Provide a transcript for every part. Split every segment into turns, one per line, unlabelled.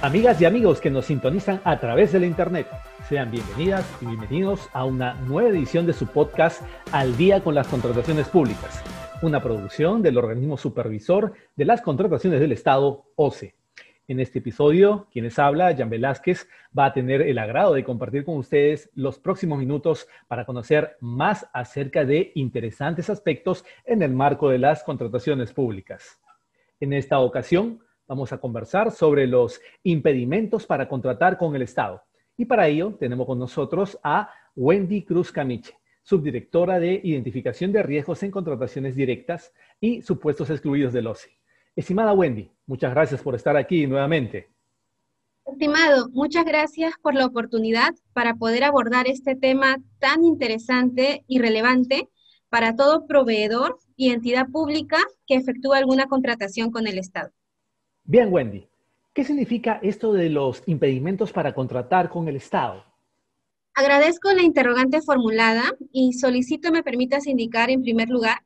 Amigas y amigos que nos sintonizan a través de la Internet, sean bienvenidas y bienvenidos a una nueva edición de su podcast Al día con las contrataciones públicas, una producción del organismo supervisor de las contrataciones del Estado, OCE. En este episodio, quienes habla, Jan Velázquez, va a tener el agrado de compartir con ustedes los próximos minutos para conocer más acerca de interesantes aspectos en el marco de las contrataciones públicas. En esta ocasión, Vamos a conversar sobre los impedimentos para contratar con el Estado. Y para ello tenemos con nosotros a Wendy Cruz Camiche, subdirectora de Identificación de Riesgos en Contrataciones Directas y Supuestos Excluidos del OCE. Estimada Wendy, muchas gracias por estar aquí nuevamente.
Estimado, muchas gracias por la oportunidad para poder abordar este tema tan interesante y relevante para todo proveedor y entidad pública que efectúa alguna contratación con el Estado.
Bien, Wendy, ¿qué significa esto de los impedimentos para contratar con el Estado?
Agradezco la interrogante formulada y solicito me permitas indicar en primer lugar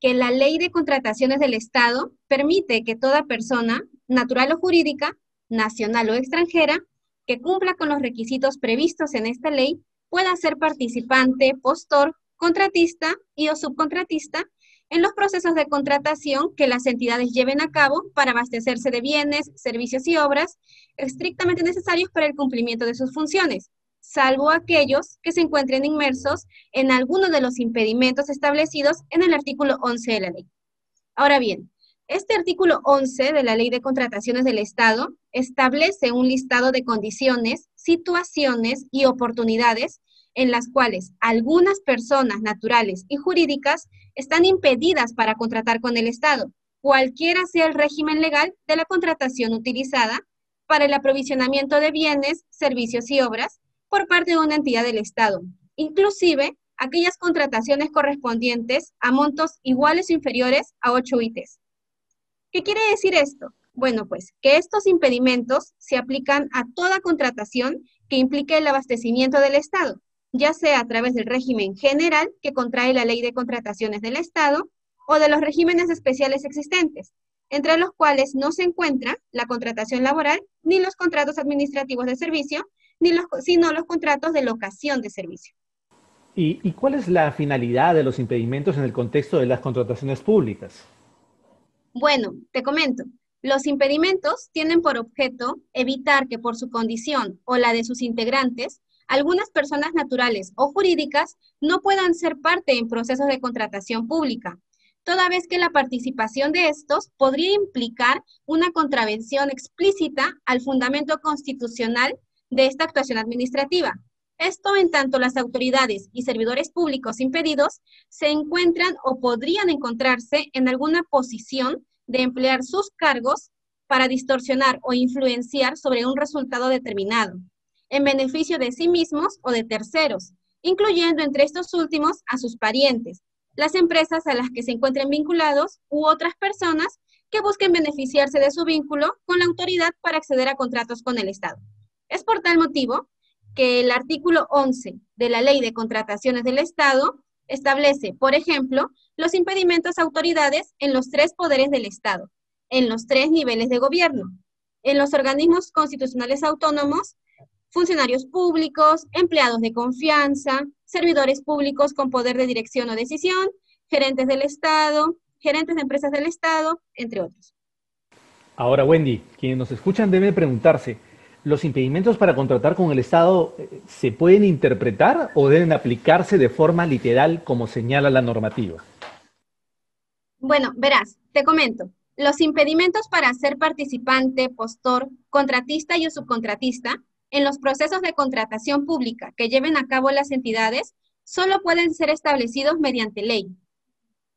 que la ley de contrataciones del Estado permite que toda persona, natural o jurídica, nacional o extranjera, que cumpla con los requisitos previstos en esta ley, pueda ser participante, postor, contratista y o subcontratista en los procesos de contratación que las entidades lleven a cabo para abastecerse de bienes, servicios y obras estrictamente necesarios para el cumplimiento de sus funciones, salvo aquellos que se encuentren inmersos en alguno de los impedimentos establecidos en el artículo 11 de la ley. Ahora bien, este artículo 11 de la Ley de Contrataciones del Estado establece un listado de condiciones, situaciones y oportunidades en las cuales algunas personas naturales y jurídicas están impedidas para contratar con el Estado, cualquiera sea el régimen legal de la contratación utilizada para el aprovisionamiento de bienes, servicios y obras por parte de una entidad del Estado, inclusive aquellas contrataciones correspondientes a montos iguales o inferiores a 8 ITs. ¿Qué quiere decir esto? Bueno, pues que estos impedimentos se aplican a toda contratación que implique el abastecimiento del Estado, ya sea a través del régimen general que contrae la ley de contrataciones del Estado o de los regímenes especiales existentes, entre los cuales no se encuentra la contratación laboral, ni los contratos administrativos de servicio, ni los, sino los contratos de locación de servicio.
¿Y, ¿Y cuál es la finalidad de los impedimentos en el contexto de las contrataciones públicas?
Bueno, te comento. Los impedimentos tienen por objeto evitar que por su condición o la de sus integrantes algunas personas naturales o jurídicas no puedan ser parte en procesos de contratación pública, toda vez que la participación de estos podría implicar una contravención explícita al fundamento constitucional de esta actuación administrativa. Esto en tanto las autoridades y servidores públicos impedidos se encuentran o podrían encontrarse en alguna posición de emplear sus cargos para distorsionar o influenciar sobre un resultado determinado en beneficio de sí mismos o de terceros, incluyendo entre estos últimos a sus parientes, las empresas a las que se encuentren vinculados u otras personas que busquen beneficiarse de su vínculo con la autoridad para acceder a contratos con el Estado. Es por tal motivo que el artículo 11 de la Ley de Contrataciones del Estado establece, por ejemplo, los impedimentos a autoridades en los tres poderes del Estado, en los tres niveles de gobierno, en los organismos constitucionales autónomos funcionarios públicos, empleados de confianza, servidores públicos con poder de dirección o decisión, gerentes del Estado, gerentes de empresas del Estado, entre otros.
Ahora, Wendy, quienes nos escuchan deben preguntarse, ¿los impedimentos para contratar con el Estado eh, se pueden interpretar o deben aplicarse de forma literal como señala la normativa?
Bueno, verás, te comento. Los impedimentos para ser participante, postor, contratista y o subcontratista en los procesos de contratación pública que lleven a cabo las entidades solo pueden ser establecidos mediante ley.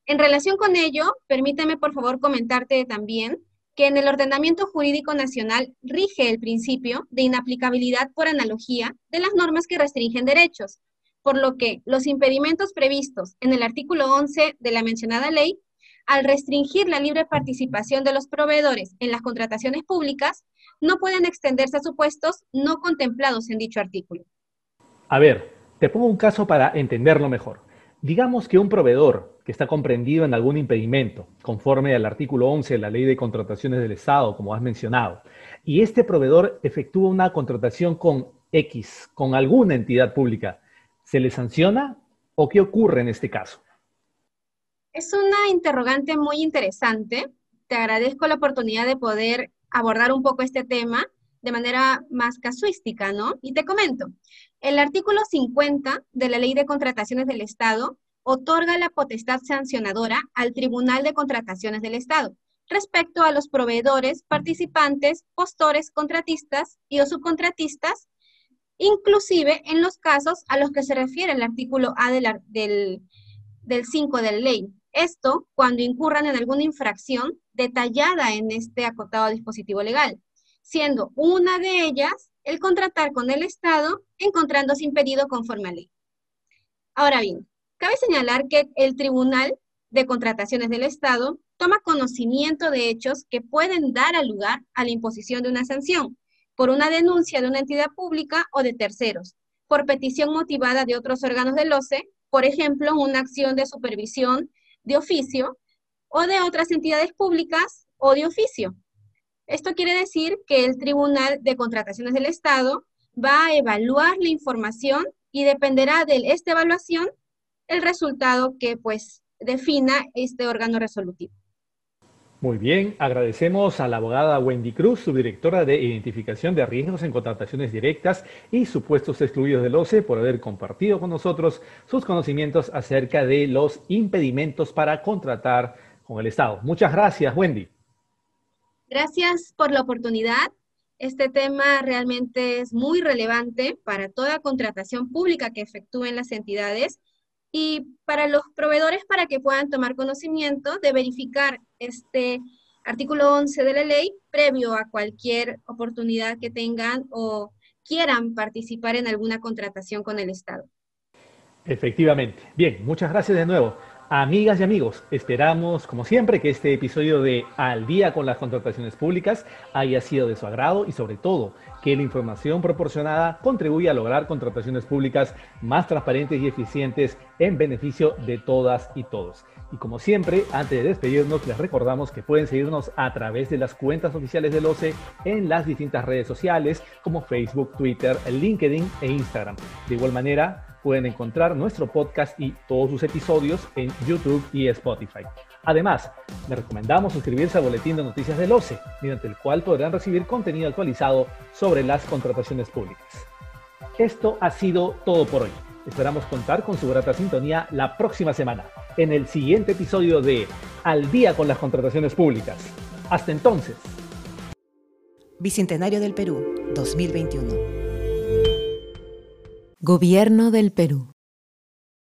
En relación con ello, permíteme por favor comentarte también que en el ordenamiento jurídico nacional rige el principio de inaplicabilidad por analogía de las normas que restringen derechos, por lo que los impedimentos previstos en el artículo 11 de la mencionada ley, al restringir la libre participación de los proveedores en las contrataciones públicas, no pueden extenderse a supuestos no contemplados en dicho artículo.
A ver, te pongo un caso para entenderlo mejor. Digamos que un proveedor que está comprendido en algún impedimento, conforme al artículo 11 de la Ley de Contrataciones del Estado, como has mencionado, y este proveedor efectúa una contratación con X, con alguna entidad pública, ¿se le sanciona o qué ocurre en este caso?
Es una interrogante muy interesante. Te agradezco la oportunidad de poder abordar un poco este tema de manera más casuística, ¿no? Y te comento, el artículo 50 de la Ley de Contrataciones del Estado otorga la potestad sancionadora al Tribunal de Contrataciones del Estado respecto a los proveedores, participantes, postores, contratistas y o subcontratistas, inclusive en los casos a los que se refiere el artículo A del, del, del 5 de la ley. Esto cuando incurran en alguna infracción detallada en este acotado dispositivo legal, siendo una de ellas el contratar con el Estado encontrándose impedido conforme a ley. Ahora bien, cabe señalar que el Tribunal de Contrataciones del Estado toma conocimiento de hechos que pueden dar lugar a la imposición de una sanción por una denuncia de una entidad pública o de terceros, por petición motivada de otros órganos del OCE, por ejemplo, una acción de supervisión de oficio o de otras entidades públicas o de oficio. Esto quiere decir que el Tribunal de Contrataciones del Estado va a evaluar la información y dependerá de esta evaluación el resultado que pues defina este órgano resolutivo.
Muy bien, agradecemos a la abogada Wendy Cruz, subdirectora de Identificación de Riesgos en Contrataciones Directas y Supuestos Excluidos del OCE, por haber compartido con nosotros sus conocimientos acerca de los impedimentos para contratar con el Estado. Muchas gracias, Wendy.
Gracias por la oportunidad. Este tema realmente es muy relevante para toda contratación pública que efectúen las entidades y para los proveedores para que puedan tomar conocimiento de verificar este artículo 11 de la ley previo a cualquier oportunidad que tengan o quieran participar en alguna contratación con el Estado.
Efectivamente. Bien, muchas gracias de nuevo. Amigas y amigos, esperamos, como siempre, que este episodio de Al día con las contrataciones públicas haya sido de su agrado y sobre todo que la información proporcionada contribuya a lograr contrataciones públicas más transparentes y eficientes en beneficio de todas y todos. Y como siempre, antes de despedirnos, les recordamos que pueden seguirnos a través de las cuentas oficiales del OCE en las distintas redes sociales como Facebook, Twitter, LinkedIn e Instagram. De igual manera, pueden encontrar nuestro podcast y todos sus episodios en YouTube y Spotify. Además, les recomendamos suscribirse al boletín de noticias del OCE, mediante el cual podrán recibir contenido actualizado sobre las contrataciones públicas. Esto ha sido todo por hoy. Esperamos contar con su grata sintonía la próxima semana, en el siguiente episodio de Al día con las contrataciones públicas. Hasta entonces.
Bicentenario del Perú, 2021. Gobierno del Perú.